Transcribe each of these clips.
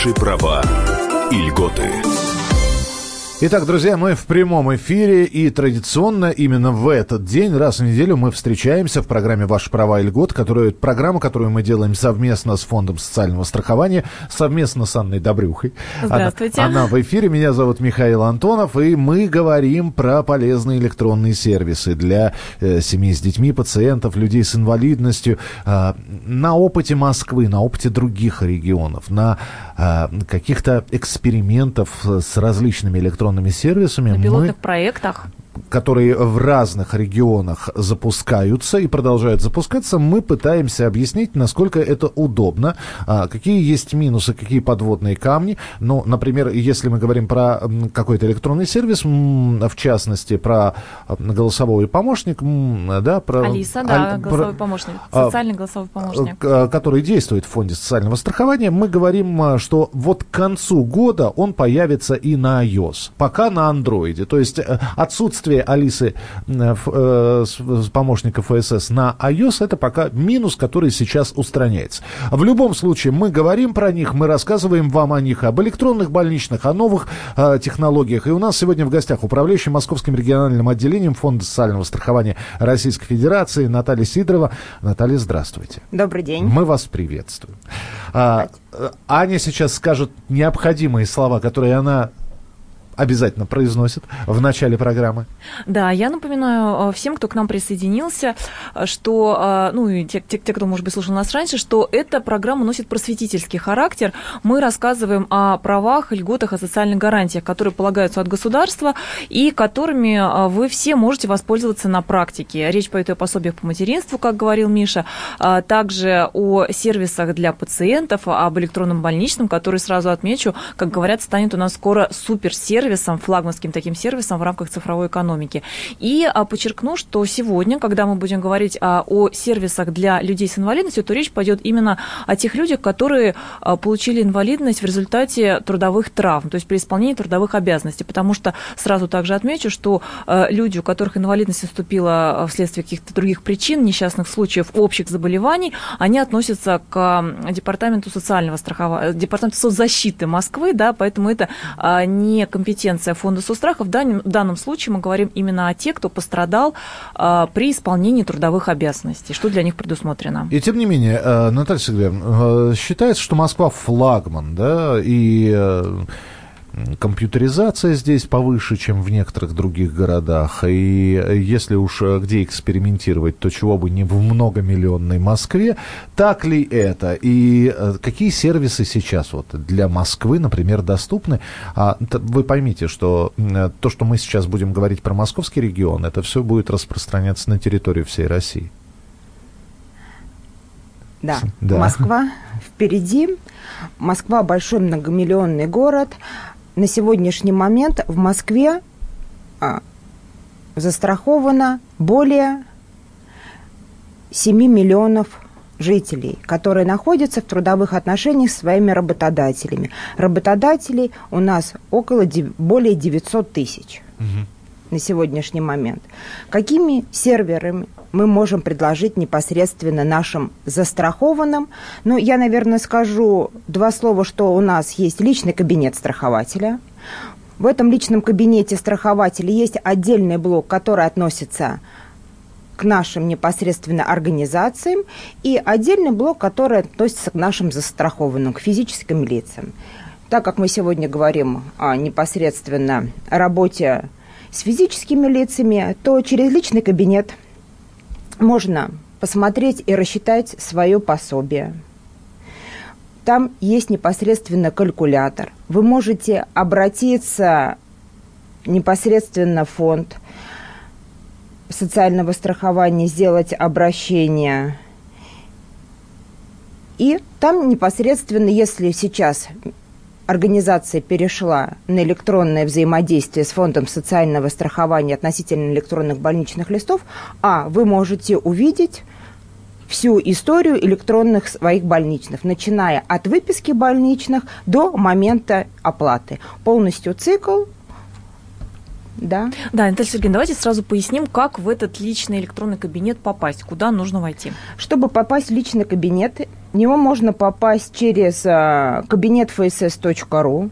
Ваши права и льготы. Итак, друзья, мы в прямом эфире, и традиционно именно в этот день, раз в неделю, мы встречаемся в программе «Ваши права и льгот», которая, программа, которую мы делаем совместно с Фондом социального страхования, совместно с Анной Добрюхой. Здравствуйте. Она, она в эфире, меня зовут Михаил Антонов, и мы говорим про полезные электронные сервисы для э, семей с детьми, пациентов, людей с инвалидностью, э, на опыте Москвы, на опыте других регионов, на каких-то экспериментов с различными электронными сервисами. На пилотных мы проектах которые в разных регионах запускаются и продолжают запускаться, мы пытаемся объяснить, насколько это удобно, а, какие есть минусы, какие подводные камни. Ну, например, если мы говорим про какой-то электронный сервис, в частности, про голосовой помощник, да, про... Алиса, да, голосовой про, помощник, а, социальный голосовой помощник. Который действует в фонде социального страхования, мы говорим, а, что вот к концу года он появится и на iOS, пока на андроиде. То есть э, отсутствие отсутствие Алисы э, э, помощника ФСС на iOS, это пока минус, который сейчас устраняется. В любом случае, мы говорим про них, мы рассказываем вам о них, об электронных больничных, о новых э, технологиях. И у нас сегодня в гостях управляющий Московским региональным отделением Фонда социального страхования Российской Федерации Наталья Сидорова. Наталья, здравствуйте. Добрый день. Мы вас приветствуем. А, Аня сейчас скажет необходимые слова, которые она обязательно произносит в начале программы. Да, я напоминаю э, всем, кто к нам присоединился, э, что, э, ну и те, те, те, кто, может быть, слушал нас раньше, что эта программа носит просветительский характер. Мы рассказываем о правах, льготах, о социальных гарантиях, которые полагаются от государства и которыми вы все можете воспользоваться на практике. Речь пойдет о пособиях по материнству, как говорил Миша, также о сервисах для пациентов, об электронном больничном, который, сразу отмечу, как говорят, станет у нас скоро суперсервис, сервисом, флагманским таким сервисом в рамках цифровой экономики. И а, подчеркну, что сегодня, когда мы будем говорить а, о сервисах для людей с инвалидностью, то речь пойдет именно о тех людях, которые а, получили инвалидность в результате трудовых травм, то есть при исполнении трудовых обязанностей. Потому что сразу также отмечу, что люди, у которых инвалидность наступила вследствие каких-то других причин, несчастных случаев, общих заболеваний, они относятся к департаменту социального страхования, департаменту соцзащиты Москвы, да, поэтому это не компетенция компетенция фонда соцстрахов. В данном, в данном случае мы говорим именно о тех, кто пострадал а, при исполнении трудовых обязанностей. Что для них предусмотрено? И тем не менее, э, Наталья Сергеевна, э, считается, что Москва флагман, да, и э, компьютеризация здесь повыше, чем в некоторых других городах. И если уж э, где экспериментировать, то чего бы не в многомиллионной Москве. Так ли это? И э, какие сервисы сейчас вот для Москвы, например, доступны? А, вы поймите, что э, то, что мы сейчас будем говорить про московский регион, это все будет распространяться на территорию всей России. Да, да. Москва впереди. Москва большой многомиллионный город на сегодняшний момент в Москве а, застраховано более 7 миллионов жителей, которые находятся в трудовых отношениях с своими работодателями. Работодателей у нас около более 900 тысяч угу. на сегодняшний момент. Какими серверами мы можем предложить непосредственно нашим застрахованным. Ну, я, наверное, скажу два слова, что у нас есть личный кабинет страхователя. В этом личном кабинете страхователя есть отдельный блок, который относится к нашим непосредственно организациям, и отдельный блок, который относится к нашим застрахованным, к физическим лицам. Так как мы сегодня говорим о непосредственно работе с физическими лицами, то через личный кабинет – можно посмотреть и рассчитать свое пособие. Там есть непосредственно калькулятор. Вы можете обратиться непосредственно в фонд социального страхования, сделать обращение. И там непосредственно, если сейчас организация перешла на электронное взаимодействие с Фондом социального страхования относительно электронных больничных листов, а вы можете увидеть всю историю электронных своих больничных, начиная от выписки больничных до момента оплаты. Полностью цикл да. Да, Наталья Сергеевна, давайте сразу поясним, как в этот личный электронный кабинет попасть, куда нужно войти. Чтобы попасть в личный кабинет, в него можно попасть через а, кабинет fss.ru.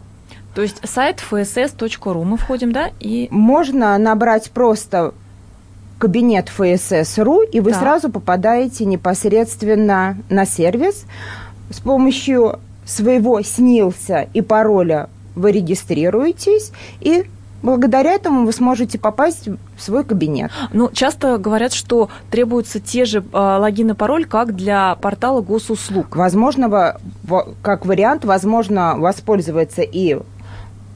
То есть сайт fss.ru мы входим, да? И... Можно набрать просто кабинет fss.ru, и вы Так. сразу попадаете непосредственно на сервис. С помощью своего снился и пароля вы регистрируетесь, и благодаря этому вы сможете попасть в свой кабинет. Ну, часто говорят, что требуются те же э, логин и пароль, как для портала госуслуг. Возможно, во- во- как вариант, возможно воспользоваться и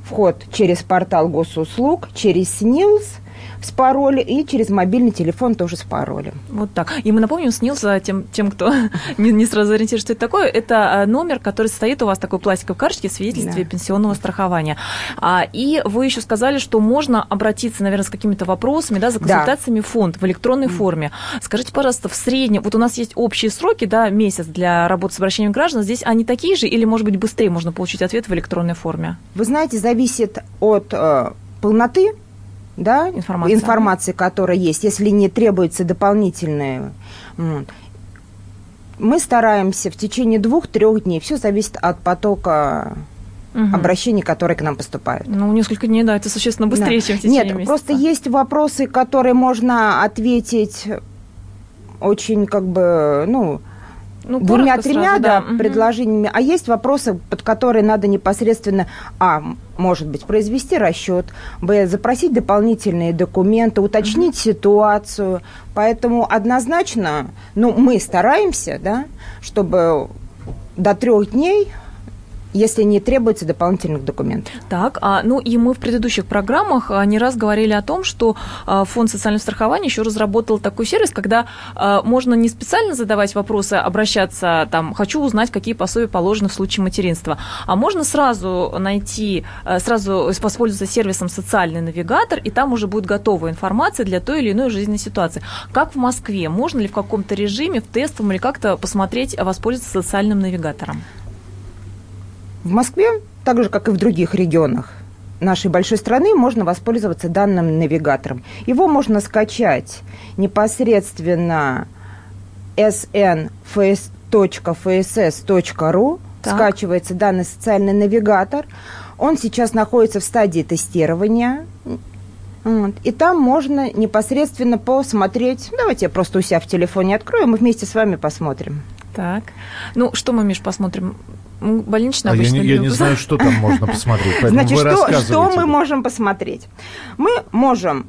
вход через портал госуслуг, через СНИЛС с паролем и через мобильный телефон тоже с паролем. Вот так. И мы напомним, СНИЛС, а, тем, тем кто не, не сразу ориентируется, что это такое, это а, номер, который состоит у вас такой пластиковой карточке в свидетельстве Да. пенсионного страхования. А, и вы еще сказали, что можно обратиться, наверное, с какими-то вопросами, да, за Да. консультациями в фонд в электронной форме. Скажите, пожалуйста, в среднем, вот у нас есть общие сроки, да, месяц для работы с обращением граждан, здесь они такие же или, может быть, быстрее можно получить ответ в электронной форме? Вы знаете, зависит от э, полноты да, Информация. информации, которая есть, если не требуется дополнительная. Мы стараемся в течение двух-трех дней. Все зависит от потока Мгм. обращений, которые к нам поступают. Ну, несколько дней, да, это существенно быстрее, Да. чем в течение Нет, месяца. просто есть вопросы, которые можно ответить очень как бы, ну, Ну, двумя-тремя да, мгм. предложениями, а есть вопросы, под которые надо непосредственно, а, может быть, произвести расчет, б, запросить дополнительные документы, уточнить ситуацию. Поэтому однозначно, ну, мы стараемся, да, чтобы до трех дней, если не требуется дополнительных документов. Так, а, ну и мы в предыдущих программах а, не раз говорили о том, что а, Фонд социального страхования еще разработал такой сервис, когда а, можно не специально задавать вопросы, обращаться, там, хочу узнать, какие пособия положены в случае материнства, а можно сразу найти, а, сразу воспользоваться сервисом «Социальный навигатор», и там уже будет готовая информация для той или иной жизненной ситуации. Как в Москве? Можно ли в каком-то режиме, в тестовом или как-то посмотреть, а, воспользоваться социальным навигатором? В Москве, так же, как и в других регионах нашей большой страны, можно воспользоваться данным навигатором. Его можно скачать непосредственно snfs.fss.ru. Так. Скачивается данный социальный навигатор. Он сейчас находится в стадии тестирования. Вот. И там можно непосредственно посмотреть. Давайте я просто у себя в телефоне открою, мы вместе с вами посмотрим. Так. Ну, что мы, Миш, посмотрим? Больничный А я обычно не, я не знаю, что там можно посмотреть. Значит, вы что, что мы можем посмотреть? Мы можем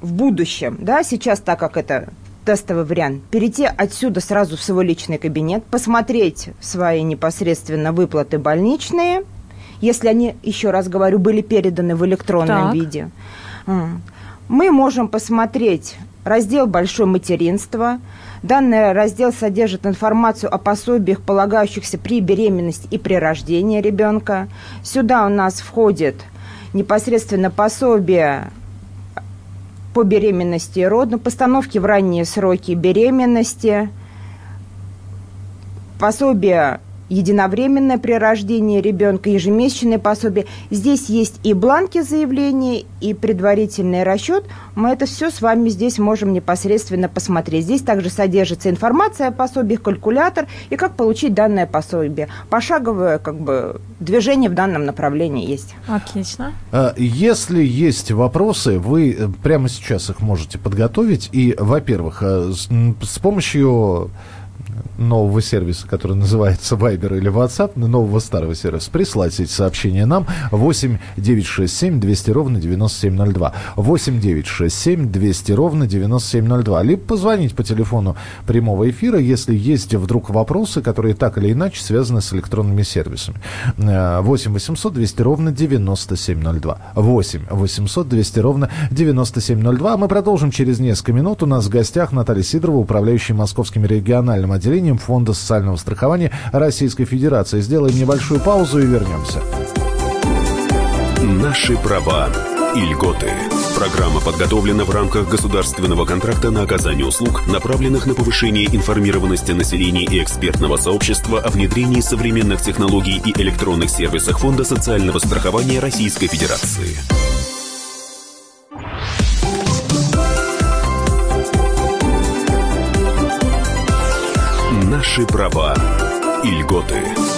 в будущем, да, сейчас, так как это тестовый вариант, перейти отсюда сразу в свой личный кабинет, посмотреть свои непосредственно выплаты больничные, если они, еще раз говорю, были переданы в электронном Так. виде. Мы можем посмотреть раздел «Большое материнство». Данный раздел содержит информацию о пособиях, полагающихся при беременности и при рождении ребенка. Сюда у нас входит непосредственно пособие по беременности и роду, постановки в ранние сроки беременности, пособие единовременное при рождении ребенка, ежемесячное пособие. Здесь есть и бланки заявления, и предварительный расчет. Мы это все с вами здесь можем непосредственно посмотреть. Здесь также содержится информация о пособиях, калькулятор и как получить данное пособие. Пошаговое как бы, движение в данном направлении есть. Отлично. А, Если есть вопросы, вы э, прямо сейчас их можете подготовить. И, во-первых, э, с помощью нового сервиса, который называется Viber или WhatsApp, нового старого сервиса, прислать эти сообщения нам 8 967 200 ровно 9702. 8 967 200 ровно 9702. Либо позвонить по телефону прямого эфира, если есть вдруг вопросы, которые так или иначе связаны с электронными сервисами. Э, 8 800 200 ровно 9702. 8 800 200 ровно 9702. Мы продолжим через несколько минут. У нас в гостях Наталья Сидорова, управляющая Московским региональным отделением Фонда социального страхования Российской Федерации. Сделаем небольшую паузу и вернемся. Наши права и льготы. Программа подготовлена в рамках государственного контракта на оказание услуг, направленных на повышение информированности населения и экспертного сообщества о внедрении современных технологий и электронных сервисах Фонда социального страхования Российской Федерации. Наши права и льготы.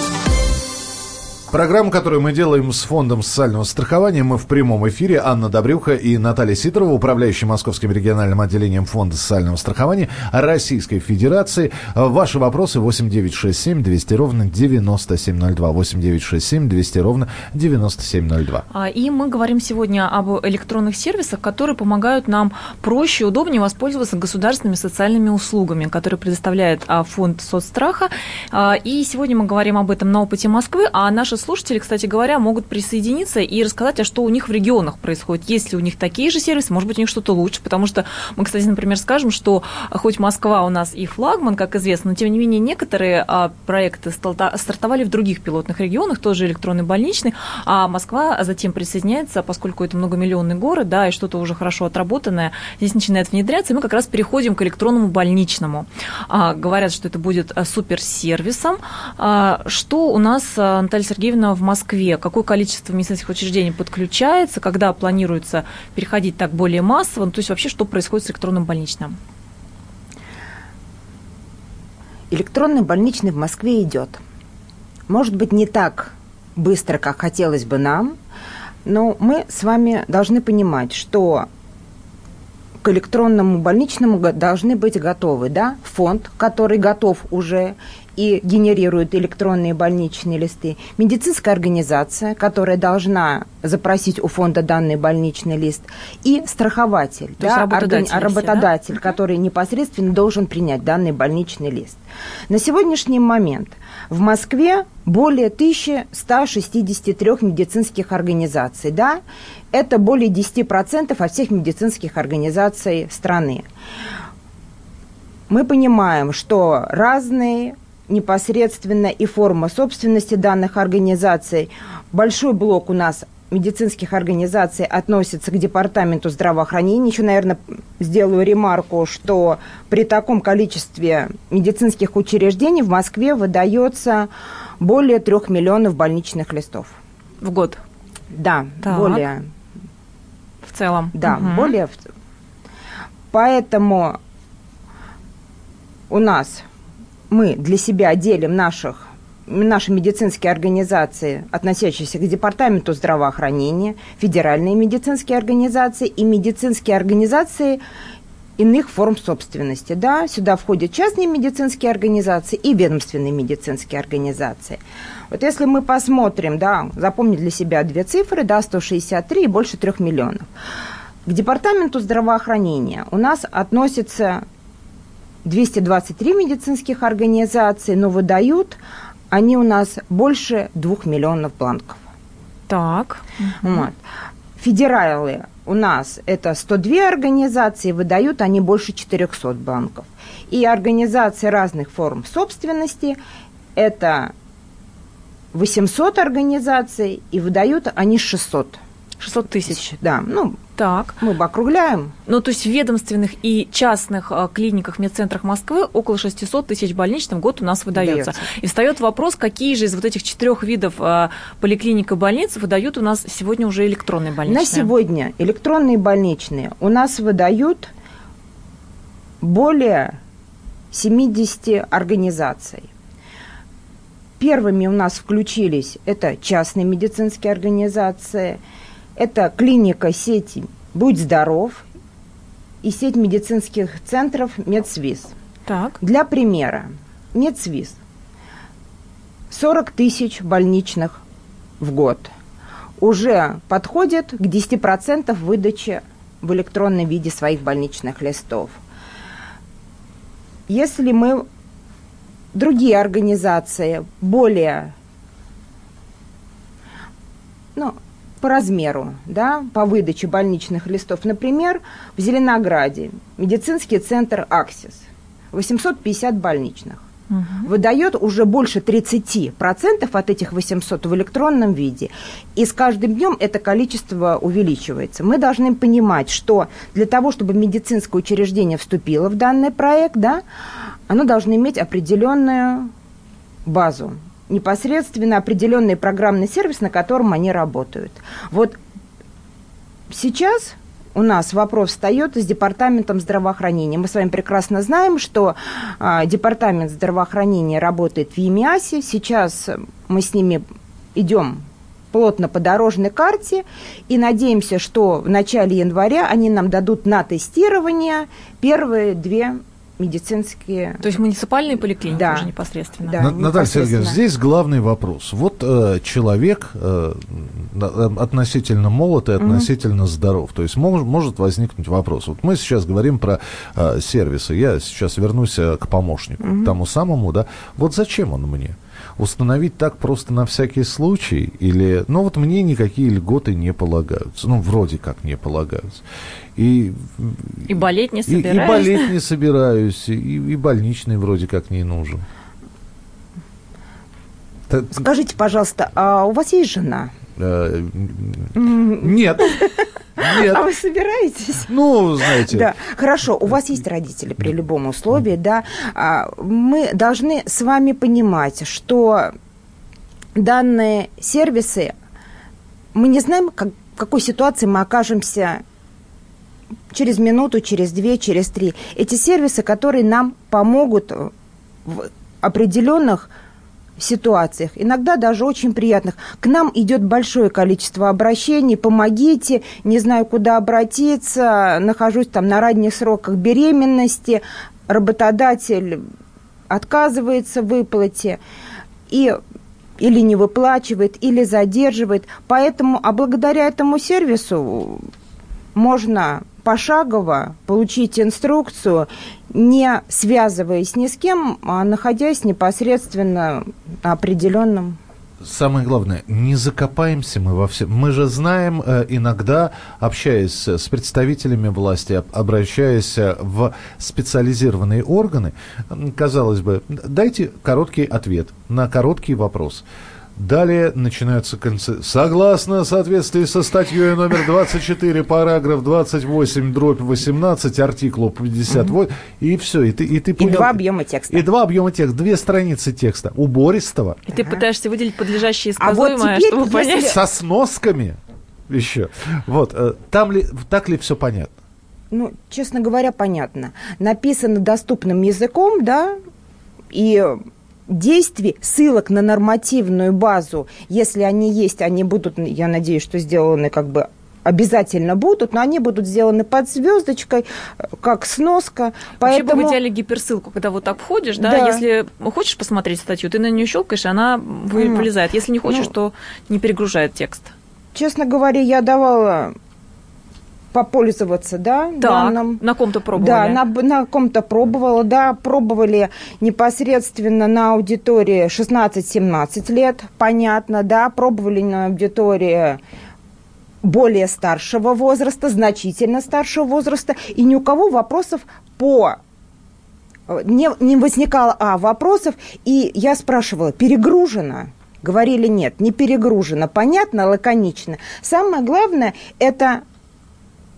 Программу, которую мы делаем с Фондом социального страхования, мы в прямом эфире. Анна Добрюха и Наталья Сидорова, управляющая Московским региональным отделением Фонда социального страхования Российской Федерации. Ваши вопросы 8967 200 ровно 9702. 8967 200 ровно 9702. А, и мы говорим сегодня об электронных сервисах, которые помогают нам проще и удобнее воспользоваться государственными социальными услугами, которые предоставляет а, Фонд соцстраха. А, и сегодня мы говорим об этом на опыте Москвы, а наши слушатели, кстати говоря, могут присоединиться и рассказать, а что у них в регионах происходит. Есть ли у них такие же сервисы, может быть, у них что-то лучше, потому что мы, кстати, например, скажем, что хоть Москва у нас и флагман, как известно, но тем не менее некоторые а, проекты стартовали в других пилотных регионах, тоже электронный больничный, а Москва затем присоединяется, поскольку это многомиллионный город, да, и что-то уже хорошо отработанное, здесь начинает внедряться, и мы как раз переходим к электронному больничному. А, говорят, что это будет а, суперсервисом. А, что у нас, а, Наталья Сергеевна, Сергеевна, в Москве какое количество медицинских учреждений подключается, когда планируется переходить так более массово, ну, то есть вообще что происходит с электронным больничным? Электронный больничный в Москве идет. Может быть, не так быстро, как хотелось бы нам, но мы с вами должны понимать, что к электронному больничному должны быть готовы, да, фонд, который готов уже, и генерирует электронные больничные листы, медицинская организация, которая должна запросить у фонда данный больничный лист, и страхователь, То да, работодатель, органи- работодатель все, да? который непосредственно должен принять данный больничный лист. На сегодняшний момент в Москве более 1163 медицинских организаций, да, это более 10% от всех медицинских организаций страны. Мы понимаем, что разные непосредственно и форма собственности данных организаций. Большой блок у нас медицинских организаций относится к департаменту здравоохранения. Еще, наверное, сделаю ремарку, что при таком количестве медицинских учреждений в Москве выдается более трех миллионов больничных листов. В год? Да, так. более. В целом? Да, угу. более. Поэтому у нас мы для себя делим наших наши медицинские организации, относящиеся к Департаменту здравоохранения, федеральные медицинские организации и медицинские организации иных форм собственности. Да, сюда входят частные медицинские организации и ведомственные медицинские организации. Вот если мы посмотрим, да, запомнить для себя две цифры, да, 163 и больше 3 миллионов. К Департаменту здравоохранения у нас относится 223 медицинских организации, но выдают они у нас больше двух миллионов бланков. Так. Вот. Федералы у нас это 102 организации, выдают они больше 400 бланков. И организации разных форм собственности это 800 организаций, и выдают они 600. 600 тысяч. Да, ну, так. Мы бы округляем. Ну, то есть в ведомственных и частных а, клиниках, медцентрах Москвы около 600 тысяч больничных в год у нас выдается. Дается. И встает вопрос, какие же из вот этих четырех видов а, поликлиник и больниц выдают у нас сегодня уже электронные больничные? На сегодня электронные больничные у нас выдают более 70 организаций. Первыми у нас включились это частные медицинские организации – это клиника сети «Будь здоров» и сеть медицинских центров «Медсвиз». Так. Для примера, «Медсвиз» 40 тысяч больничных в год уже подходит к 10% выдачи в электронном виде своих больничных листов. Если мы другие организации более ну, по размеру, да, по выдаче больничных листов. Например, в Зеленограде медицинский центр «Аксис» 850 больничных. Угу. Выдает уже больше 30% от этих 800 в электронном виде. И с каждым днем это количество увеличивается. Мы должны понимать, что для того, чтобы медицинское учреждение вступило в данный проект, да, оно должно иметь определенную базу непосредственно определенный программный сервис, на котором они работают. Вот сейчас у нас вопрос встает с департаментом здравоохранения. Мы с вами прекрасно знаем, что а, департамент здравоохранения работает в ЕМИАСе. Сейчас мы с ними идем плотно по дорожной карте и надеемся, что в начале января они нам дадут на тестирование первые две медицинские... То есть муниципальные поликлиники да. уже непосредственно. Да, Наталья Сергеевна, здесь главный вопрос. Вот э, человек э, э относительно молод и относительно mm-hmm. здоров. То есть мож, может возникнуть вопрос. Вот мы сейчас говорим про э, сервисы. Я сейчас вернусь э, к помощнику, mm-hmm. к тому самому, да. Вот зачем он мне? Установить так просто на всякий случай? Или, ну вот мне никакие льготы не полагаются. Ну, вроде как не полагаются. И, и болеть не собираюсь. И, и болеть не собираюсь, и, и больничный вроде как не нужен. Скажите, пожалуйста, а у вас есть жена? Э, нет. Нет. А вы собираетесь? Ну, знаете. Да, хорошо. У вас есть родители при любом условии, да. А, мы должны с вами понимать, что данные сервисы, мы не знаем, как, в какой ситуации мы окажемся через минуту, через две, через три. Эти сервисы, которые нам помогут в определенных ситуациях, иногда даже очень приятных. К нам идет большое количество обращений, помогите, не знаю, куда обратиться, нахожусь там на ранних сроках беременности, работодатель отказывается в выплате и или не выплачивает, или задерживает. Поэтому, а благодаря этому сервису можно пошагово получить инструкцию, не связываясь ни с кем, а находясь непосредственно на определенном Самое главное, не закопаемся мы во всем. Мы же знаем э, иногда, общаясь с представителями власти, обращаясь э, в специализированные органы, казалось бы, дайте короткий ответ на короткий вопрос. Далее начинаются концы. Согласно соответствии со статьей номер 24, параграф 28, дробь 18, артиклу 58, угу. и все. И ты, и ты понял. И два объема текста. И два объема текста, две страницы текста, убористого. И ага. ты пытаешься выделить подлежащее и сказуемое, а вот теперь, чтобы понять. Если... Со сносками еще. Вот, э, там ли, так ли все понятно? Ну, честно говоря, понятно. Написано доступным языком, да, и действий, ссылок на нормативную базу, если они есть, они будут, я надеюсь, что сделаны как бы обязательно будут, но они будут сделаны под звездочкой, как сноска. Поэтому... Вообще бы в идеале гиперссылку, когда вот так входишь, да, да. если хочешь посмотреть статью, ты на нее щелкаешь, она вылезает. Если не хочешь, ну, то не перегружает текст. Честно говоря, я давала попользоваться, да, так, данным. на ком-то пробовали? Да, на, на ком-то пробовала, да, пробовали непосредственно на аудитории 16-17 лет, понятно, да, пробовали на аудитории более старшего возраста, значительно старшего возраста, и ни у кого вопросов по не, не возникало а, вопросов, и я спрашивала, перегружено? Говорили, нет, не перегружено. Понятно, лаконично. Самое главное, это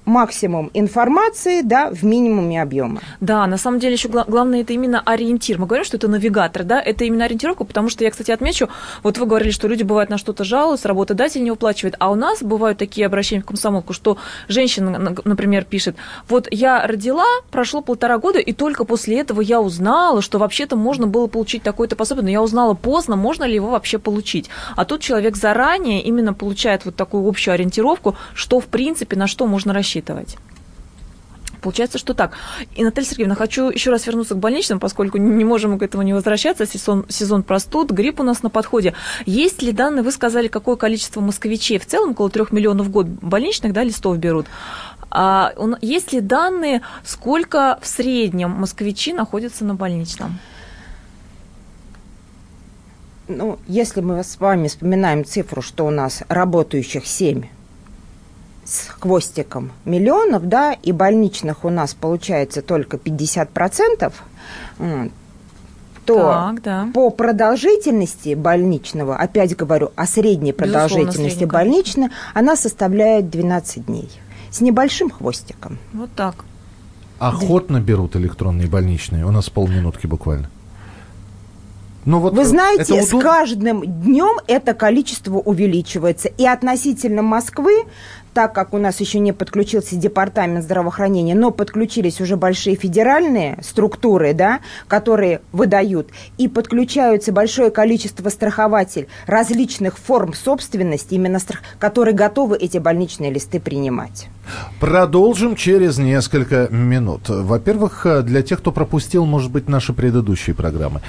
максимум информации, да, в минимуме объема. Да, на самом деле еще главное это именно ориентир. Мы говорим, что это навигатор, да, это именно ориентировка, потому что я, кстати, отмечу, вот вы говорили, что люди бывают на что-то жалуются, работодатель не уплачивает, а у нас бывают такие обращения в комсомолку, что женщина, например, пишет, вот я родила, прошло полтора года, и только после этого я узнала, что вообще-то можно было получить такое-то пособие, но я узнала поздно, можно ли его вообще получить. А тут человек заранее именно получает вот такую общую ориентировку, что, в принципе, на что можно рассчитывать рассчитывать. Получается, что так. И, Наталья Сергеевна, хочу еще раз вернуться к больничным, поскольку не можем к этому не возвращаться. Сезон, сезон простуд, грипп у нас на подходе. Есть ли данные, вы сказали, какое количество москвичей в целом, около трех миллионов в год больничных, да, листов берут? А, есть ли данные, сколько в среднем москвичи находятся на больничном? Ну, если мы с вами вспоминаем цифру, что у нас работающих 7 с хвостиком миллионов, да, и больничных у нас получается только 50%, то так, да. по продолжительности больничного, опять говорю о средней продолжительности больничной, она составляет 12 дней с небольшим хвостиком. Вот так. Охотно берут электронные больничные. У нас полминутки буквально. Ну, вот Вы знаете, с каждым днем это количество увеличивается. И относительно Москвы так как у нас еще не подключился департамент здравоохранения, но подключились уже большие федеральные структуры, да, которые выдают, и подключаются большое количество страхователей различных форм собственности, именно страх, которые готовы эти больничные листы принимать. Продолжим через несколько минут. Во-первых, для тех, кто пропустил, может быть, наши предыдущие программы,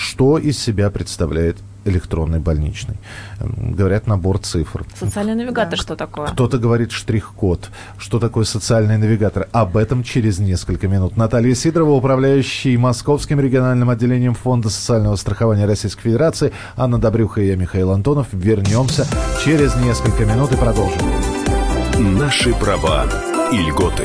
что из себя представляет электронный больничный. Говорят набор цифр. Социальный навигатор да. что такое? Кто-то говорит штрих-код. Что такое социальный навигатор? Об этом через несколько минут. Наталья Сидорова, управляющий Московским региональным отделением Фонда социального страхования Российской Федерации. Анна Добрюха и я, Михаил Антонов. Вернемся через несколько минут и продолжим. Наши права и льготы.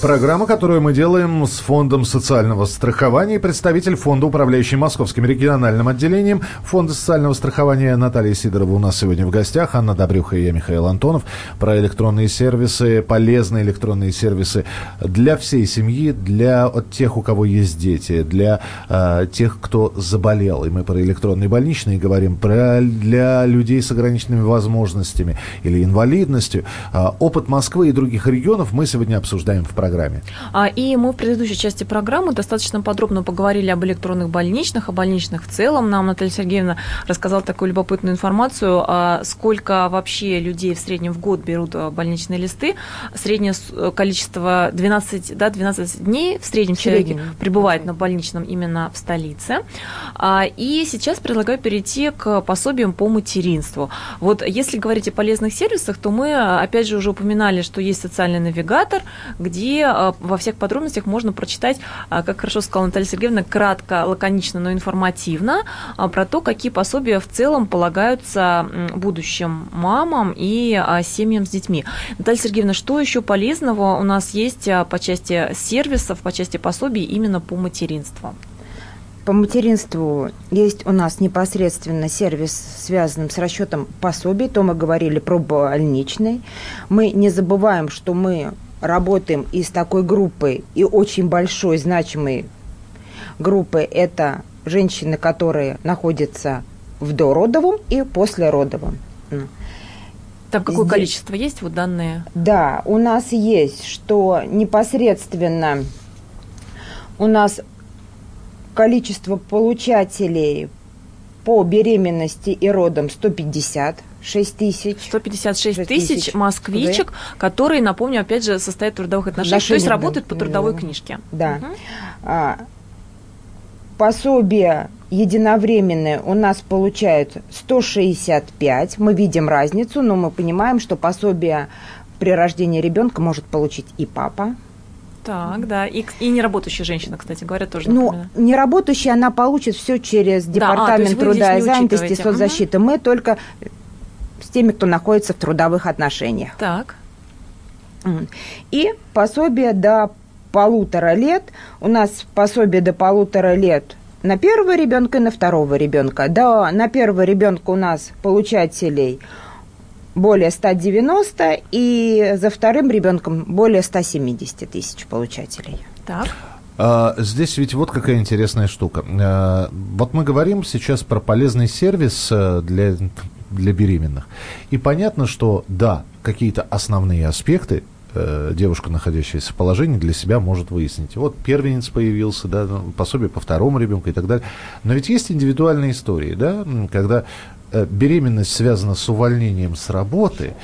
Программа, которую мы делаем с Фондом социального страхования. представитель Фонда, управляющий Московским региональным отделением Фонда социального страхования Наталья Сидорова у нас сегодня в гостях. Анна Добрюха и я, Михаил Антонов. Про электронные сервисы, полезные электронные сервисы для всей семьи, для тех, у кого есть дети, для э, тех, кто заболел. И мы про электронные больничные говорим, про, для людей с ограниченными возможностями или инвалидностью. Э, опыт Москвы и других регионов мы сегодня обсуждаем в программе программе. А, и мы в предыдущей части программы достаточно подробно поговорили об электронных больничных, о больничных в целом. Нам Наталья Сергеевна рассказала такую любопытную информацию, а сколько вообще людей в среднем в год берут а, больничные листы. Среднее количество 12, да, 12 дней в среднем человеке пребывает на больничном именно в столице. А, и сейчас предлагаю перейти к пособиям по материнству. Вот если говорить о полезных сервисах, то мы, опять же, уже упоминали, что есть социальный навигатор, где а, во всех подробностях можно прочитать, а, как хорошо сказала Наталья Сергеевна, кратко, лаконично, но информативно а, про то, какие пособия в целом полагаются будущим мамам и семьям с детьми. Наталья Сергеевна, что еще полезного у нас есть по части сервисов, по части пособий именно по материнству? По материнству есть у нас непосредственно сервис, связанный с расчетом пособий, то мы говорили про больничный. Мы не забываем, что мы работаем и с такой группой, и очень большой, значимой группой, это женщины, которые находятся в дородовом и послеродовом. Там какое Здесь, количество есть вот данные? Да, у нас есть, что непосредственно у нас количество получателей по беременности и родам 150 6 тысяч. 156 тысяч москвичек, да. которые, напомню, опять же, состоят в трудовых отношениях, то есть работают по трудовой книжке. Да. Угу. А, пособие единовременное у нас получают 165. Мы видим разницу, но мы понимаем, что пособие при рождении ребенка может получить и папа, так, да. И, и неработающая женщина, кстати говоря, тоже. Ну, неработающая, она получит все через Департамент да, а, труда и занятости, соцзащиты. Угу. Мы только с теми, кто находится в трудовых отношениях. Так. И пособие до полутора лет. У нас пособие до полутора лет на первого ребенка и на второго ребенка. Да, на первого ребенка у нас получателей более 190, и за вторым ребенком более 170 тысяч получателей. Так. А, здесь ведь вот какая интересная штука. А, вот мы говорим сейчас про полезный сервис э, для для беременных. И понятно, что да, какие-то основные аспекты э, девушка, находящаяся в положении, для себя может выяснить. Вот первенец появился, да, ну, пособие по второму ребенку и так далее. Но ведь есть индивидуальные истории, да, когда э, беременность связана с увольнением с работы,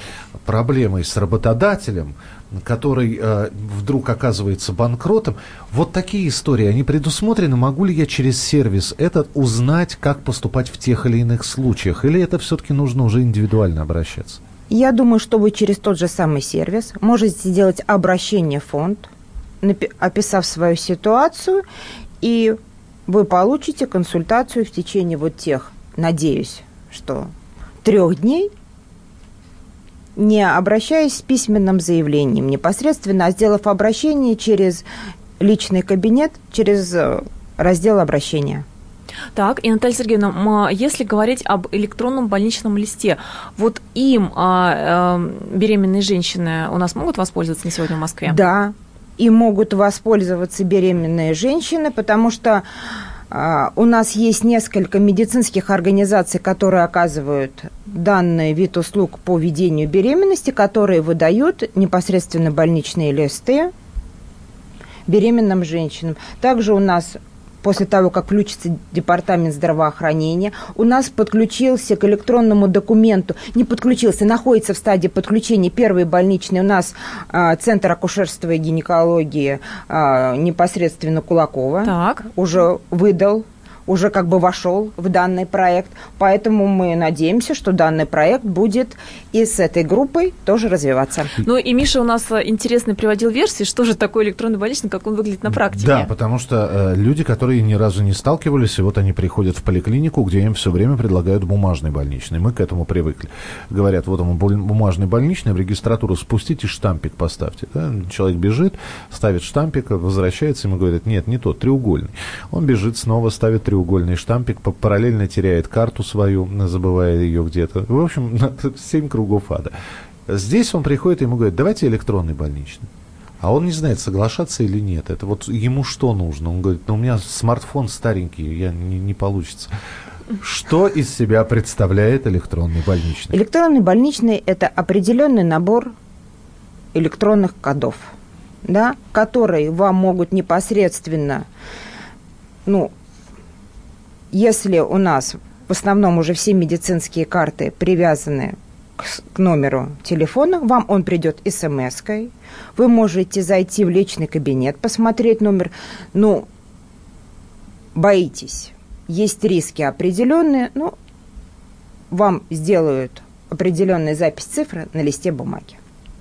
проблемой с работодателем, который э, вдруг оказывается банкротом. Вот такие истории, они предусмотрены. Могу ли я через сервис этот узнать, как поступать в тех или иных случаях? Или это все-таки нужно уже индивидуально обращаться? Я думаю, что вы через тот же самый сервис можете сделать обращение в фонд, описав свою ситуацию, и вы получите консультацию в течение вот тех, надеюсь, что трех дней – не обращаясь с письменным заявлением непосредственно, а сделав обращение через личный кабинет, через э, раздел обращения. Так, и Наталья Сергеевна, если говорить об электронном больничном листе, вот им а, а, беременные женщины у нас могут воспользоваться на сегодня в Москве? Да, и могут воспользоваться беременные женщины, потому что а, у нас есть несколько медицинских организаций, которые оказывают данный вид услуг по ведению беременности, которые выдают непосредственно больничные листы беременным женщинам. Также у нас после того, как включится департамент здравоохранения, у нас подключился к электронному документу, не подключился, находится в стадии подключения первый больничный у нас а, Центр акушерства и гинекологии а, непосредственно Кулакова. Так. Уже выдал уже как бы вошел в данный проект. Поэтому мы надеемся, что данный проект будет и с этой группой тоже развиваться. Ну и Миша у нас э, интересно приводил версии, что же такое электронный больничный, как он выглядит на практике. Да, потому что э, люди, которые ни разу не сталкивались, и вот они приходят в поликлинику, где им все время предлагают бумажный больничный. Мы к этому привыкли. Говорят, вот он бумажный больничный, в регистратуру спустите, штампик поставьте. Да? Человек бежит, ставит штампик, возвращается, ему говорят, нет, не тот, треугольный. Он бежит, снова ставит треугольный треугольный штампик, параллельно теряет карту свою, забывая ее где-то. В общем, семь кругов ада. Здесь он приходит и ему говорит, давайте электронный больничный. А он не знает, соглашаться или нет. Это вот ему что нужно? Он говорит, ну у меня смартфон старенький, я не, не получится. Что из себя представляет электронный больничный? Электронный больничный – это определенный набор электронных кодов, да, которые вам могут непосредственно ну, если у нас в основном уже все медицинские карты привязаны к, номеру телефона, вам он придет смс-кой, вы можете зайти в личный кабинет, посмотреть номер, ну, боитесь, есть риски определенные, ну, вам сделают определенную запись цифры на листе бумаги.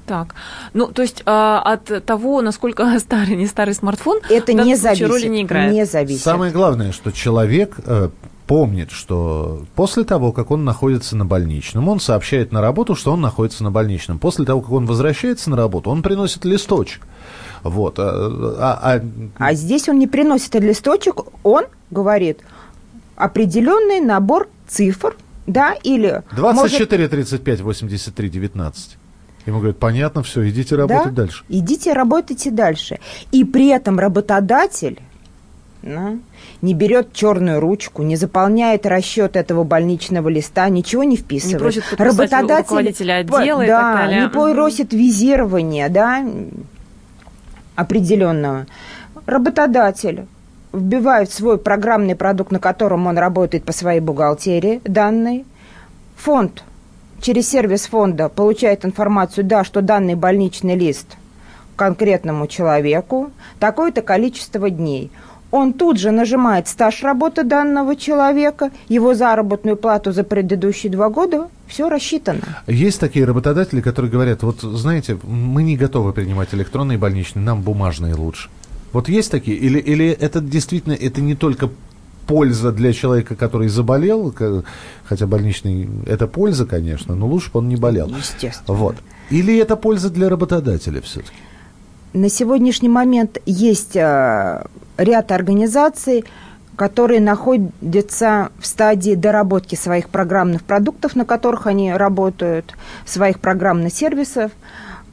Так, ну то есть э, от того, насколько старый, не старый смартфон, это не зависит, роли не играет. Не зависит. Самое главное, что человек э, помнит, что после того, как он находится на больничном, он сообщает на работу, что он находится на больничном. После того, как он возвращается на работу, он приносит листочек. Вот. А, а, а... а здесь он не приносит листочек, он говорит определенный набор цифр, да, или... 24, может... 35, 83, 19. Ему говорят, понятно, все, идите работать да? дальше. Идите работайте дальше. И при этом работодатель да, не берет черную ручку, не заполняет расчет этого больничного листа, ничего не вписывает. Не просит Работодатель руководителя отдела да, и так далее. Не просит визирования, да, определенного. Работодатель вбивает свой программный продукт, на котором он работает по своей бухгалтерии, данные. Фонд через сервис фонда получает информацию, да, что данный больничный лист конкретному человеку такое-то количество дней. Он тут же нажимает стаж работы данного человека, его заработную плату за предыдущие два года, все рассчитано. Есть такие работодатели, которые говорят, вот знаете, мы не готовы принимать электронные больничные, нам бумажные лучше. Вот есть такие? Или, или это действительно, это не только польза для человека, который заболел, хотя больничный это польза, конечно, но лучше бы он не болел. Естественно. Вот. Или это польза для работодателя все-таки? На сегодняшний момент есть э, ряд организаций, которые находятся в стадии доработки своих программных продуктов, на которых они работают, своих программных сервисов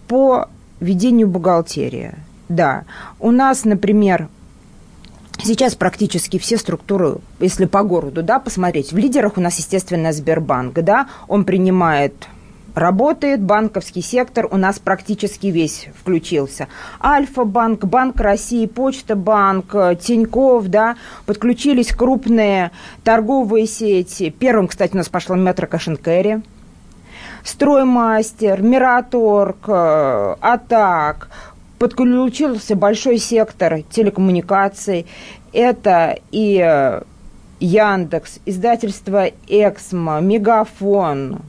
по ведению бухгалтерии. Да, у нас, например, Сейчас практически все структуры, если по городу, да, посмотреть, в лидерах у нас, естественно, Сбербанк, да, он принимает работает, банковский сектор у нас практически весь включился. Альфа-банк, Банк России, Почта банк, Тиньков, да, подключились крупные торговые сети. Первым, кстати, у нас пошла метро Кашенкэри, Строймастер, Мираторг, э, Атак, подключился большой сектор телекоммуникаций. Это и э, Яндекс, издательство Эксмо, Мегафон,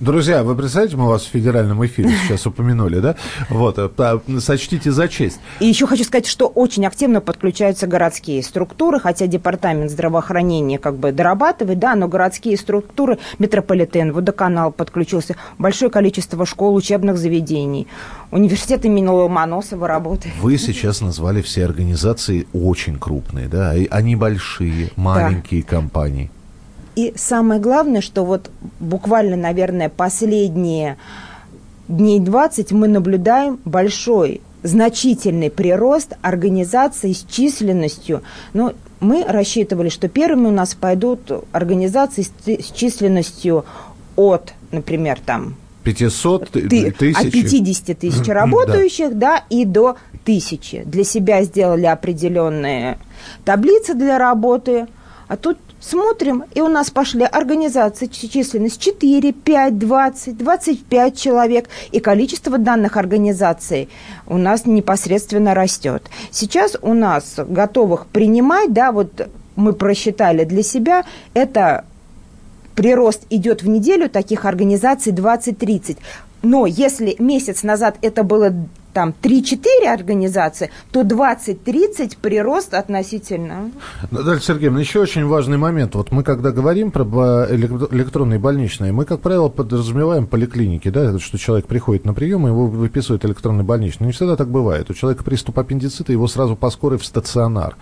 Друзья, вы представляете, мы вас в федеральном эфире сейчас упомянули, да? Вот, э, сочтите за честь. И еще хочу сказать, что очень активно подключаются городские структуры, хотя департамент здравоохранения как бы дорабатывает, да, но городские структуры, метрополитен, водоканал подключился, большое количество школ, учебных заведений. Университет имени Ломоносова работает. Вы сейчас назвали все организации очень крупные, да? Они большие, маленькие да. компании. И самое главное, что вот буквально, наверное, последние дней 20 мы наблюдаем большой значительный прирост организаций с численностью. Ну, мы рассчитывали, что первыми у нас пойдут организации с численностью от, например, там 500 тысяч. От 50 тысяч работающих, да. да, и до тысячи. Для себя сделали определенные таблицы для работы, а тут Смотрим, и у нас пошли организации, численность 4, 5, 20, 25 человек, и количество данных организаций у нас непосредственно растет. Сейчас у нас готовых принимать, да, вот мы просчитали для себя, это прирост идет в неделю таких организаций 20-30. Но если месяц назад это было там 3-4 организации, то 20-30 прирост относительно. Наталья Сергеевна, еще очень важный момент. Вот мы когда говорим про электронные больничные, мы, как правило, подразумеваем поликлиники, да, что человек приходит на прием, и его выписывают электронный больничный. Не всегда так бывает. У человека приступ аппендицита, его сразу по скорой в стационар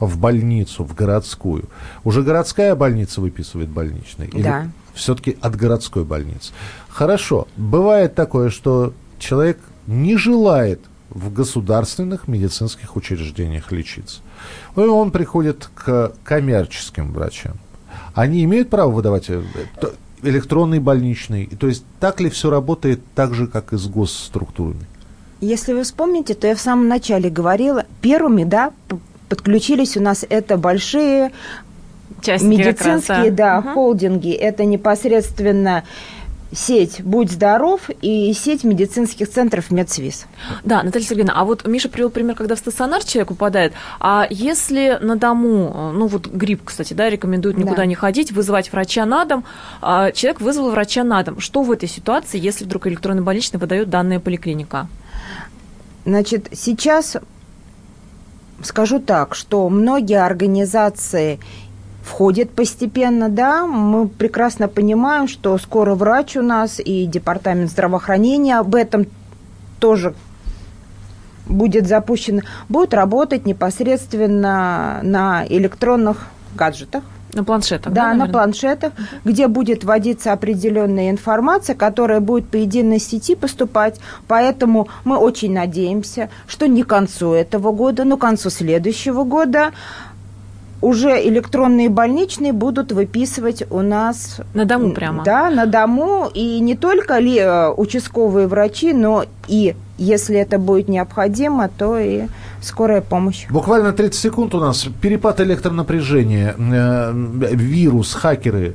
в больницу, в городскую. Уже городская больница выписывает больничный? Или да. все-таки от городской больницы? Хорошо. Бывает такое, что человек не желает в государственных медицинских учреждениях лечиться. И он приходит к коммерческим врачам. Они имеют право выдавать э, электронный больничный? То есть так ли все работает так же, как и с госструктурами? Если вы вспомните, то я в самом начале говорила, первыми, да, подключились у нас это большие Частики медицинские, да угу. холдинги. Это непосредственно сеть «Будь здоров» и сеть медицинских центров «Медсвиз». Да, Наталья Сергеевна, а вот Миша привел пример, когда в стационар человек попадает, а если на дому, ну вот грипп, кстати, да, рекомендуют никуда да. не ходить, вызывать врача на дом, а человек вызвал врача на дом. Что в этой ситуации, если вдруг электронный больничный выдает данные поликлиника? Значит, сейчас скажу так, что многие организации входит постепенно, да. Мы прекрасно понимаем, что скоро врач у нас и департамент здравоохранения об этом тоже будет запущен, будет работать непосредственно на электронных гаджетах. На планшетах, да? Да, на планшетах, где будет вводиться определенная информация, которая будет по единой сети поступать. Поэтому мы очень надеемся, что не к концу этого года, но к концу следующего года уже электронные больничные будут выписывать у нас... На дому прямо? Да, на дому. И не только ли э, участковые врачи, но и, если это будет необходимо, то и скорая помощь. Буквально 30 секунд у нас. Перепад электронапряжения, э, вирус, хакеры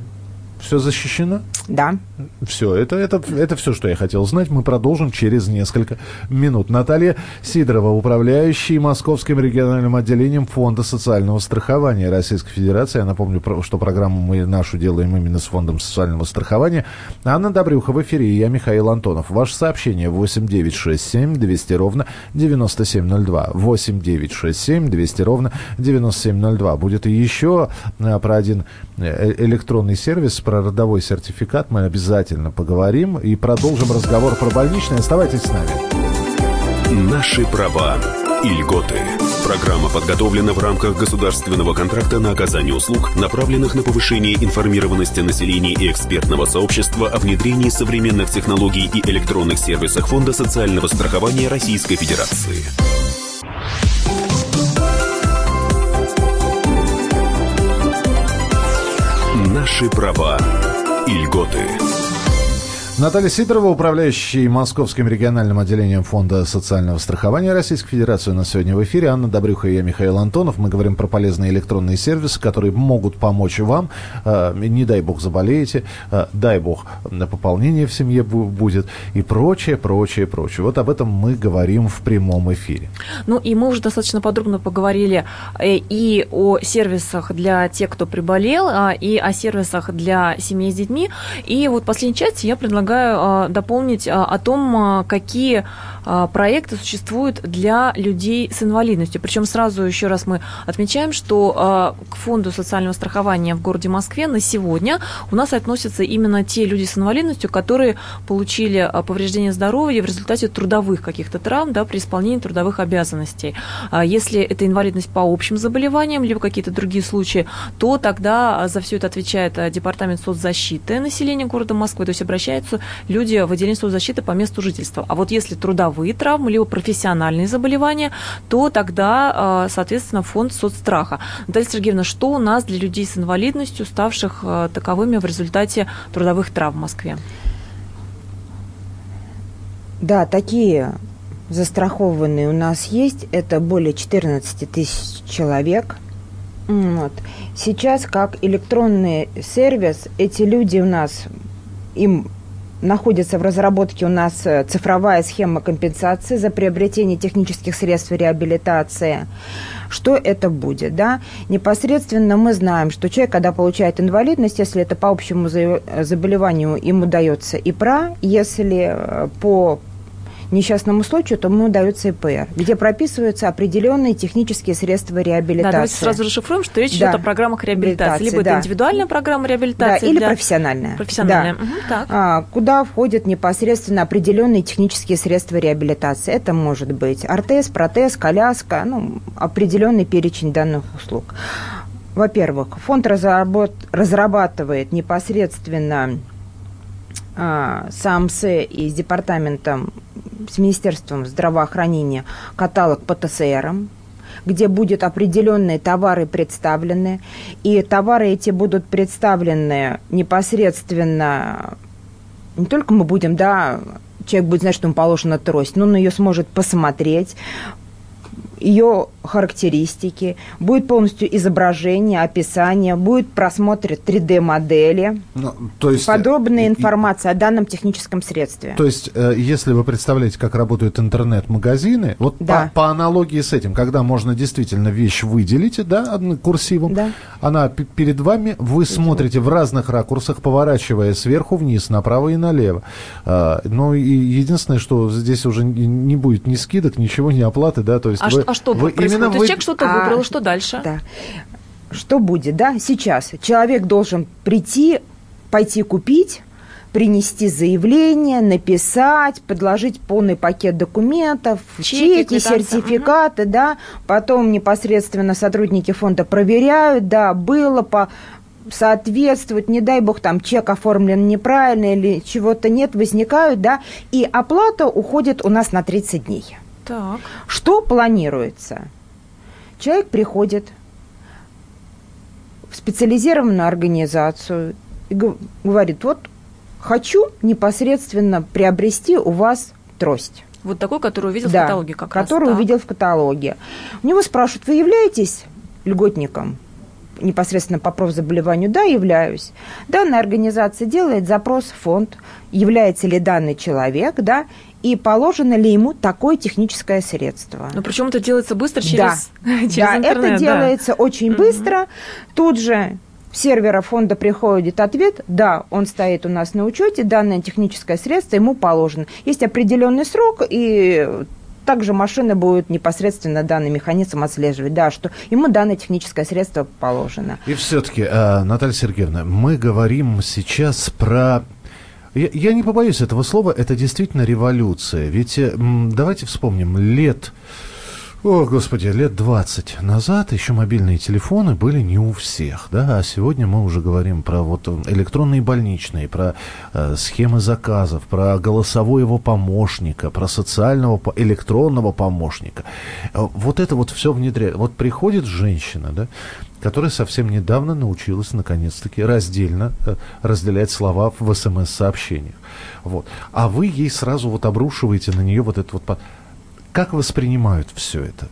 все защищено? Да. Все, это, это, это все, что я хотел знать. Мы продолжим через несколько минут. Наталья Сидорова, управляющий Московским региональным отделением Фонда социального страхования Российской Федерации. Я напомню, что программу мы нашу делаем именно с Фондом социального страхования. Анна Добрюха в эфире, я Михаил Антонов. Ваше сообщение 8967 200 ровно 9702. 8967 200 ровно 9702. Будет и еще а, про один э, электронный сервис про родовой сертификат мы обязательно поговорим и продолжим разговор про больничные. Оставайтесь с нами. Наши права и льготы. Программа подготовлена в рамках государственного контракта на оказание услуг, направленных на повышение информированности населения и экспертного сообщества о внедрении современных технологий и электронных сервисах Фонда социального страхования Российской Федерации. Наши права и льготы. Наталья Сидорова, управляющий Московским региональным отделением Фонда социального страхования Российской Федерации, у нас сегодня в эфире. Анна Добрюха и я, Михаил Антонов. Мы говорим про полезные электронные сервисы, которые могут помочь вам. Э, не дай бог заболеете, э, дай бог на пополнение в семье будет и прочее, прочее, прочее. Вот об этом мы говорим в прямом эфире. Ну и мы уже достаточно подробно поговорили э, и о сервисах для тех, кто приболел, а, и о сервисах для семей с детьми. И вот в последней части я предлагаю предлагаю а, дополнить а, о том, а, какие проекты существуют для людей с инвалидностью. Причем сразу еще раз мы отмечаем, что к фонду социального страхования в городе Москве на сегодня у нас относятся именно те люди с инвалидностью, которые получили повреждение здоровья в результате трудовых каких-то травм да, при исполнении трудовых обязанностей. Если это инвалидность по общим заболеваниям, либо какие-то другие случаи, то тогда за все это отвечает Департамент соцзащиты населения города Москвы, то есть находятся люди в отделении соцзащиты по месту жительства. А вот если трудовые травмы, либо профессиональные заболевания, то тогда, а, соответственно, фонд соцстраха. Наталья Сергеевна, что у нас для людей с инвалидностью, ставших а, таковыми в результате трудовых травм в Москве? Да, такие застрахованные у нас есть. Это более 14 тысяч человек. Вот. Сейчас как электронный сервис, эти люди у нас, им находится в разработке у нас э, цифровая схема компенсации за приобретение технических средств реабилитации. Что это будет? Да? Непосредственно мы знаем, что человек, когда получает инвалидность, если это по общему заболеванию, ему дается ИПРА, если э, по несчастному случаю, то ему дается ИПР, где прописываются определенные технические средства реабилитации. Да, давайте сразу расшифруем, что речь да. идет о программах реабилитации. Либо да. это индивидуальная программа реабилитации. Да, или для... профессиональная. Профессиональная. Да. Угу, так. А, куда входят непосредственно определенные технические средства реабилитации. Это может быть ортез, протез, коляска, ну, определенный перечень данных услуг. Во-первых, фонд разрабатывает непосредственно с АМС и с департаментом, с Министерством здравоохранения каталог по ТСРам, где будут определенные товары представлены, и товары эти будут представлены непосредственно, не только мы будем, да, человек будет знать, что ему положена трость, но он ее сможет посмотреть, ее характеристики, будет полностью изображение, описание, будет просмотр 3D-модели, ну, то есть, подробная э, информация и, о данном техническом средстве. То есть, э, если вы представляете, как работают интернет-магазины, вот да. по, по аналогии с этим, когда можно действительно вещь выделить, да, курсивом, да. она перед вами, вы Видимо. смотрите в разных ракурсах, поворачивая сверху вниз, направо и налево. А, ну, и единственное, что здесь уже не будет ни скидок, ничего, ни оплаты, да, то есть а вы, а что вы происходит? Именно То вы... человек что-то а, выбрал, что дальше? Да. Что будет, да, сейчас? Человек должен прийти, пойти купить, принести заявление, написать, подложить полный пакет документов, чеки, чеки сертификаты, угу. да, потом непосредственно сотрудники фонда проверяют, да, было по соответствовать, не дай бог, там чек оформлен неправильно или чего-то нет, возникают, да, и оплата уходит у нас на 30 дней. Так. Что планируется? Человек приходит в специализированную организацию и говорит, вот хочу непосредственно приобрести у вас трость. Вот такой, который увидел да, в каталоге как который раз. Который увидел в каталоге. У него спрашивают, вы являетесь льготником? Непосредственно по профзаболеванию, да, являюсь. Данная организация делает запрос в фонд, является ли данный человек, да, и положено ли ему такое техническое средство. Но причем это делается быстро через, да. через да, интернет. Это да. делается очень угу. быстро. Тут же в сервера фонда приходит ответ, да, он стоит у нас на учете, данное техническое средство ему положено. Есть определенный срок, и также машина будет непосредственно данный механизм отслеживать, да, что ему данное техническое средство положено. И все-таки, э, Наталья Сергеевна, мы говорим сейчас про я, я не побоюсь этого слова, это действительно революция. Ведь давайте вспомним, лет О, господи, лет 20 назад еще мобильные телефоны были не у всех, да, а сегодня мы уже говорим про вот электронные больничные, про э, схемы заказов, про голосового его помощника, про социального электронного помощника. Э, вот это вот все внедряет. Вот приходит женщина, да, которая совсем недавно научилась, наконец-таки, раздельно э, разделять слова в СМС-сообщениях. Вот. А вы ей сразу вот обрушиваете на нее вот это вот как воспринимают все это?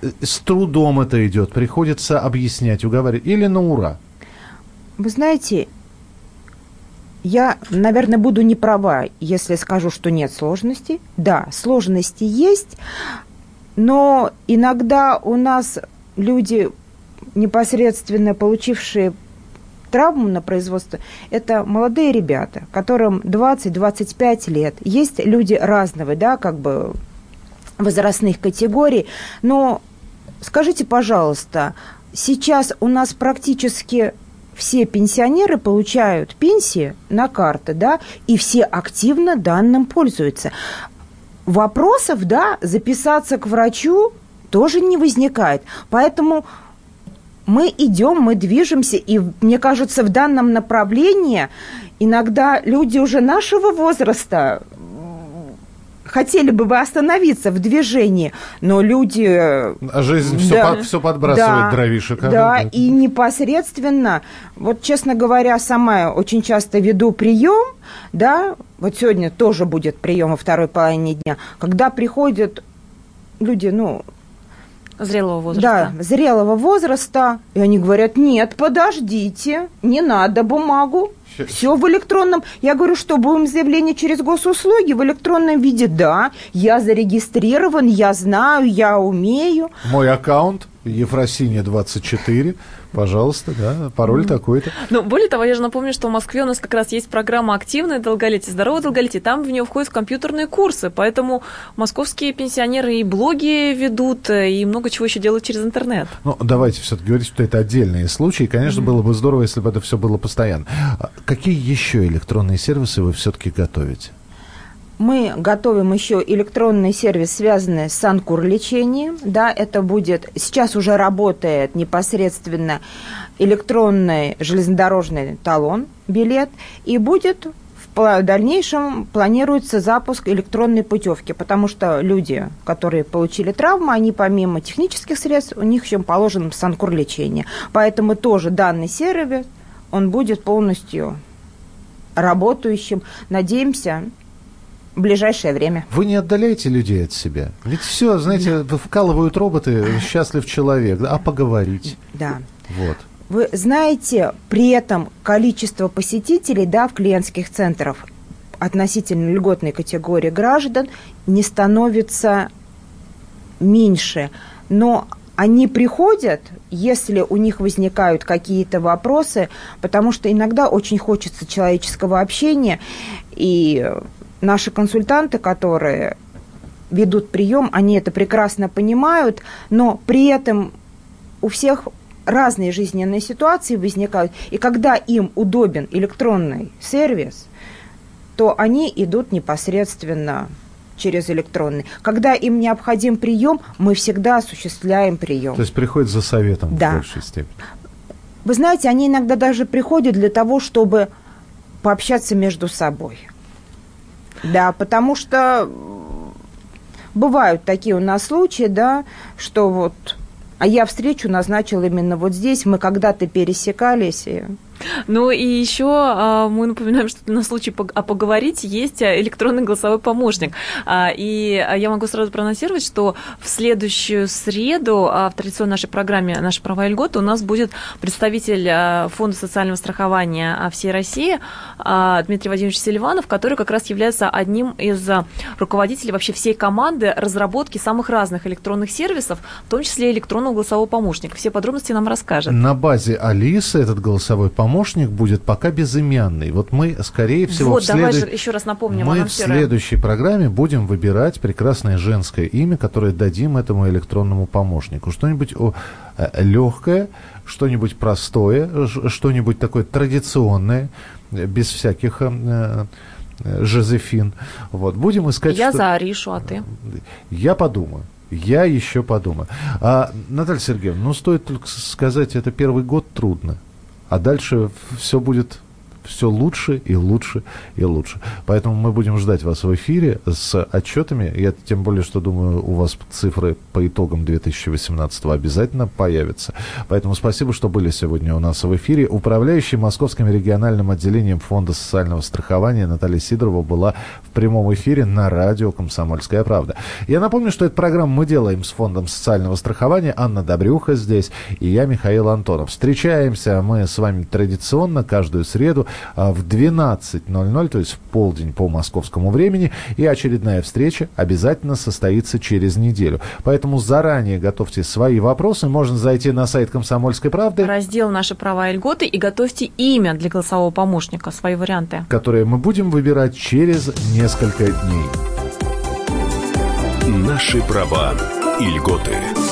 Э, с трудом это идет, приходится объяснять, уговаривать, или на ура? Вы знаете, я, наверное, буду не права, если скажу, что нет сложностей. Да, сложности есть, но иногда у нас люди, непосредственно получившие травму на производство, это молодые ребята, которым 20-25 лет. Есть люди разного, да, как бы возрастных категорий. Но скажите, пожалуйста, сейчас у нас практически все пенсионеры получают пенсии на карты, да, и все активно данным пользуются. Вопросов, да, записаться к врачу тоже не возникает. Поэтому мы идем, мы движемся, и мне кажется, в данном направлении иногда люди уже нашего возраста хотели бы вы остановиться в движении, но люди... А жизнь да, все, под, все подбрасывает да, дровишек. Да, да, и непосредственно, вот честно говоря, сама очень часто веду прием, да, вот сегодня тоже будет прием во второй половине дня, когда приходят люди, ну, Зрелого возраста. Да, зрелого возраста. И они говорят, нет, подождите, не надо бумагу. Все в электронном. Я говорю, что будем заявление через госуслуги в электронном виде. Да, я зарегистрирован, я знаю, я умею. Мой аккаунт Ефросиния 24 Пожалуйста, да, пароль такой-то. Ну, более того, я же напомню, что в Москве у нас как раз есть программа «Активное долголетие», «Здоровое долголетие». Там в нее входят компьютерные курсы, поэтому московские пенсионеры и блоги ведут, и много чего еще делают через интернет. Ну, давайте все-таки говорить, что это отдельные случаи. Конечно, mm-hmm. было бы здорово, если бы это все было постоянно. А какие еще электронные сервисы вы все-таки готовите? Мы готовим еще электронный сервис, связанный с санкур-лечением. Да, это будет, сейчас уже работает непосредственно электронный железнодорожный талон, билет, и будет в дальнейшем планируется запуск электронной путевки, потому что люди, которые получили травму, они помимо технических средств, у них еще положено санкур лечение. Поэтому тоже данный сервис, он будет полностью работающим. Надеемся, ближайшее время. Вы не отдаляете людей от себя? Ведь все, знаете, вкалывают роботы, счастлив человек, а поговорить? Да. Вот. Вы знаете, при этом количество посетителей да, в клиентских центрах относительно льготной категории граждан не становится меньше. Но они приходят, если у них возникают какие-то вопросы, потому что иногда очень хочется человеческого общения, и наши консультанты, которые ведут прием, они это прекрасно понимают, но при этом у всех разные жизненные ситуации возникают. И когда им удобен электронный сервис, то они идут непосредственно через электронный. Когда им необходим прием, мы всегда осуществляем прием. То есть приходят за советом да. в большей степени. Вы знаете, они иногда даже приходят для того, чтобы пообщаться между собой. Да, потому что бывают такие у нас случаи, да, что вот, а я встречу назначил именно вот здесь, мы когда-то пересекались, и ну и еще а, мы напоминаем, что на случай а поговорить есть а, электронный голосовой помощник. И я могу сразу проанонсировать, что в следующую среду в традиционной нашей программе «Наши права и льготы» у нас будет представитель Фонда социального страхования всей России Дмитрий Владимирович Селиванов, который как раз является одним из руководителей вообще всей команды разработки самых разных электронных сервисов, в том числе электронного голосового помощника. Все подробности нам расскажет. На базе Алисы этот голосовой помощник помощник будет пока безымянный. Вот мы, скорее всего, вот, в, следу... давай еще раз напомним, мы в следующей программе будем выбирать прекрасное женское имя, которое дадим этому электронному помощнику. Что-нибудь э, легкое, что-нибудь простое, что-нибудь такое традиционное, без всяких э, э, Жозефин. Вот. Будем искать... Я что... за Аришу, а ты? Я подумаю. Я еще подумаю. А, Наталья Сергеевна, ну стоит только сказать, это первый год трудно. А дальше все будет все лучше и лучше и лучше. Поэтому мы будем ждать вас в эфире с отчетами. Я тем более, что думаю, у вас цифры по итогам 2018 обязательно появятся. Поэтому спасибо, что были сегодня у нас в эфире. Управляющий Московским региональным отделением Фонда социального страхования Наталья Сидорова была в прямом эфире на радио «Комсомольская правда». Я напомню, что эту программу мы делаем с Фондом социального страхования. Анна Добрюха здесь и я, Михаил Антонов. Встречаемся мы с вами традиционно каждую среду в 12.00, то есть в полдень по московскому времени. И очередная встреча обязательно состоится через неделю. Поэтому заранее готовьте свои вопросы. Можно зайти на сайт «Комсомольской правды». Раздел «Наши права и льготы» и готовьте имя для голосового помощника, свои варианты. Которые мы будем выбирать через несколько дней. Наши права и льготы.